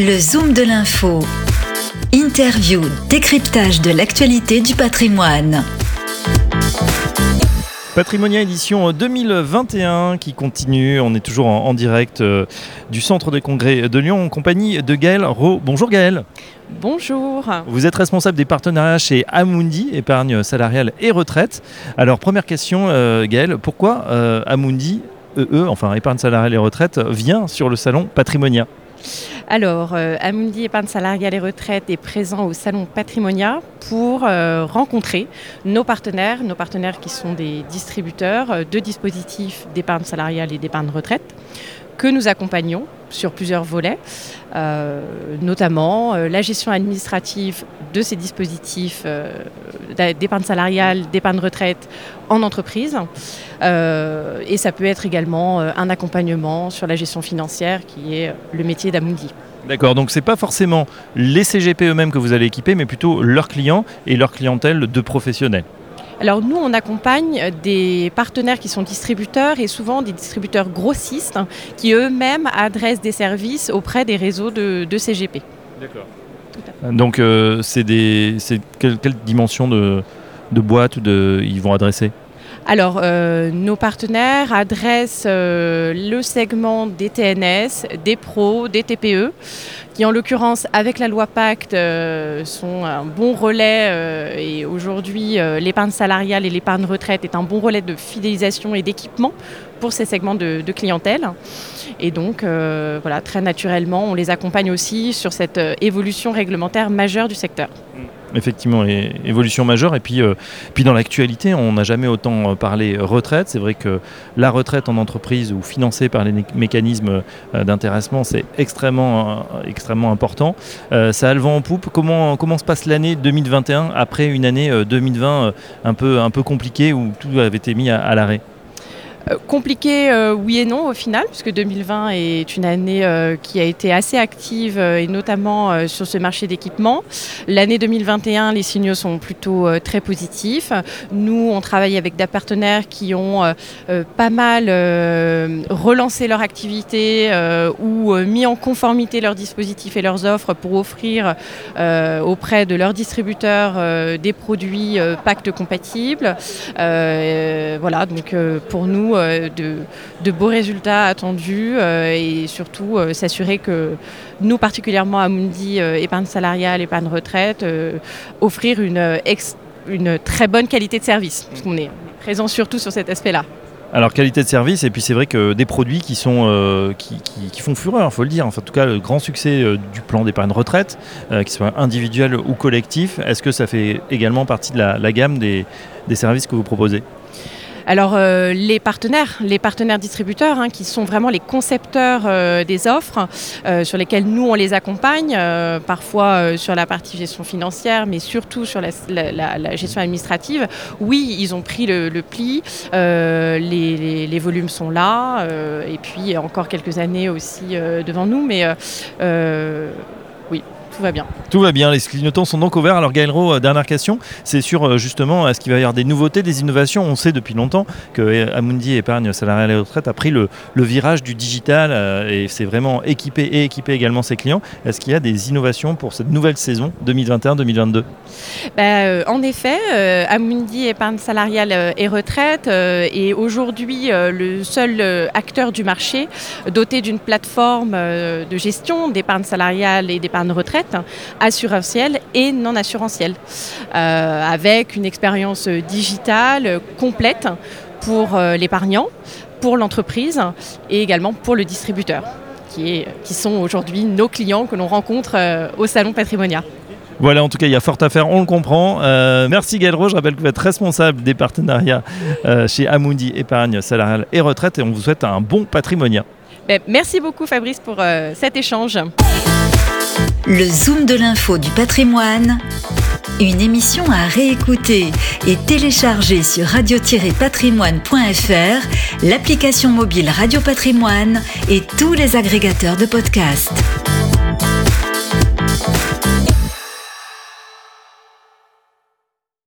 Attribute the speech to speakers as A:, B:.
A: Le Zoom de l'info. Interview, décryptage de l'actualité du patrimoine.
B: Patrimonia édition 2021 qui continue. On est toujours en, direct euh, du centre des congrès de Lyon en compagnie de Gaël Ro. Bonjour Gaël.
C: Bonjour.
B: Vous êtes responsable des partenariats chez Amundi, épargne salariale et retraite. Alors première question euh, Gaël, pourquoi euh, Amundi, EE, enfin épargne salariale et retraite, vient sur le salon Patrimonia?
C: Alors, euh, Amundi Épargne Salariale et Retraite est présent au Salon Patrimonia pour euh, rencontrer nos partenaires, nos partenaires qui sont des distributeurs euh, de dispositifs d'épargne salariale et d'épargne retraite que nous accompagnons sur plusieurs volets, notamment la gestion administrative de ces dispositifs d'épargne salariale, d'épargne retraite en entreprise. et ça peut être également un accompagnement sur la gestion financière qui est le métier d'Amundi.
B: D'accord, donc ce n'est pas forcément les CGP eux-mêmes que vous allez équiper, mais plutôt leurs clients et leur clientèle de professionnels.
C: Alors nous, on accompagne des partenaires qui sont distributeurs et souvent des distributeurs grossistes qui eux-mêmes adressent des services auprès des réseaux de, CGP.
B: D'accord. Donc euh, c'est quelle, dimension de, de boîte de, ils vont adresser?
C: Alors, euh, nos partenaires adressent euh, le segment des TNS, des pros, des TPE, qui en l'occurrence, avec la loi Pacte, euh, sont un bon relais. et aujourd'hui, l'épargne salariale et l'épargne retraite est un bon relais de fidélisation et d'équipement pour ces segments de, clientèle. Et donc, voilà, très naturellement, on les accompagne aussi sur cette évolution réglementaire majeure du secteur.
B: Mmh effectivement évolution majeure. Et puis, euh, puis dans l'actualité, on n'a jamais autant euh, parlé retraite. C'est vrai que la retraite en entreprise ou financée par les mécanismes euh, d'intéressement, c'est extrêmement, extrêmement important. ça a le vent en poupe. Comment, se passe l'année 2021 après une année 2020 un peu, un peu compliquée où tout avait été mis à l'arrêt?
C: Compliqué, euh, oui et non au final, puisque 2020 est une année euh, qui a été assez active et notamment sur ce marché d'équipement. L'année 2021, les signaux sont plutôt très positifs. Nous, on travaille avec des partenaires qui ont pas mal relancé leur activité ou mis en conformité leurs dispositifs et leurs offres pour offrir auprès de leurs distributeurs des produits pacte compatibles. voilà, donc pour nous, euh, de, beaux résultats attendus euh, et surtout euh, s'assurer que nous, particulièrement à Mundi, épargne salariale, épargne retraite, offrir une, une très bonne qualité de service, parce qu'on est présent surtout sur cet aspect-là.
B: Alors qualité de service et puis c'est vrai que des produits qui sont qui, font fureur, il faut le dire. Enfin, en tout cas, le grand succès du plan d'épargne retraite, qu'il soit individuel ou collectif, est-ce que ça fait également partie de la, gamme des services que vous proposez?
C: Alors euh, les partenaires, les partenaires distributeurs, hein, qui sont vraiment les concepteurs euh, des offres, euh, sur lesquels nous on les accompagne, parfois sur la partie gestion financière, mais surtout sur la, gestion administrative. Oui, ils ont pris le, pli, les, volumes sont là, et puis encore quelques années aussi devant nous, mais oui, tout va bien.
B: Tout va bien, les clignotants sont donc ouverts. Alors Gaël Rowe, euh, dernière question, c'est sur euh, justement est-ce qu'il va y avoir des nouveautés, des innovations? On sait depuis longtemps que euh, Amundi Épargne Salariale et Retraite a pris le, virage du digital et c'est vraiment équipé et équipé également ses clients. Est-ce qu'il y a des innovations pour cette nouvelle saison 2021-2022
C: ben, En effet, Amundi Épargne Salariale et Retraite est aujourd'hui le seul acteur du marché doté d'une plateforme de gestion d'épargne salariale et d'épargne retraite assurantielle et non assurantielle, euh, avec une expérience digitale complète pour euh, l'épargnant, pour l'entreprise et également pour le distributeur, qui, est, qui sont aujourd'hui nos clients que l'on rencontre euh, au Salon Patrimonia.
B: Voilà, en tout cas, il y a fort à faire, on le comprend. merci Gaël Je rappelle que vous êtes responsable des partenariats chez Amundi Épargne Salariale et Retraite et on vous souhaite un bon patrimonia.
C: Ben, merci beaucoup Fabrice pour cet échange.
A: Le Zoom de l'info du patrimoine, une émission à réécouter et télécharger sur radio-patrimoine.fr, l'application mobile Radio Patrimoine et tous les agrégateurs de podcasts.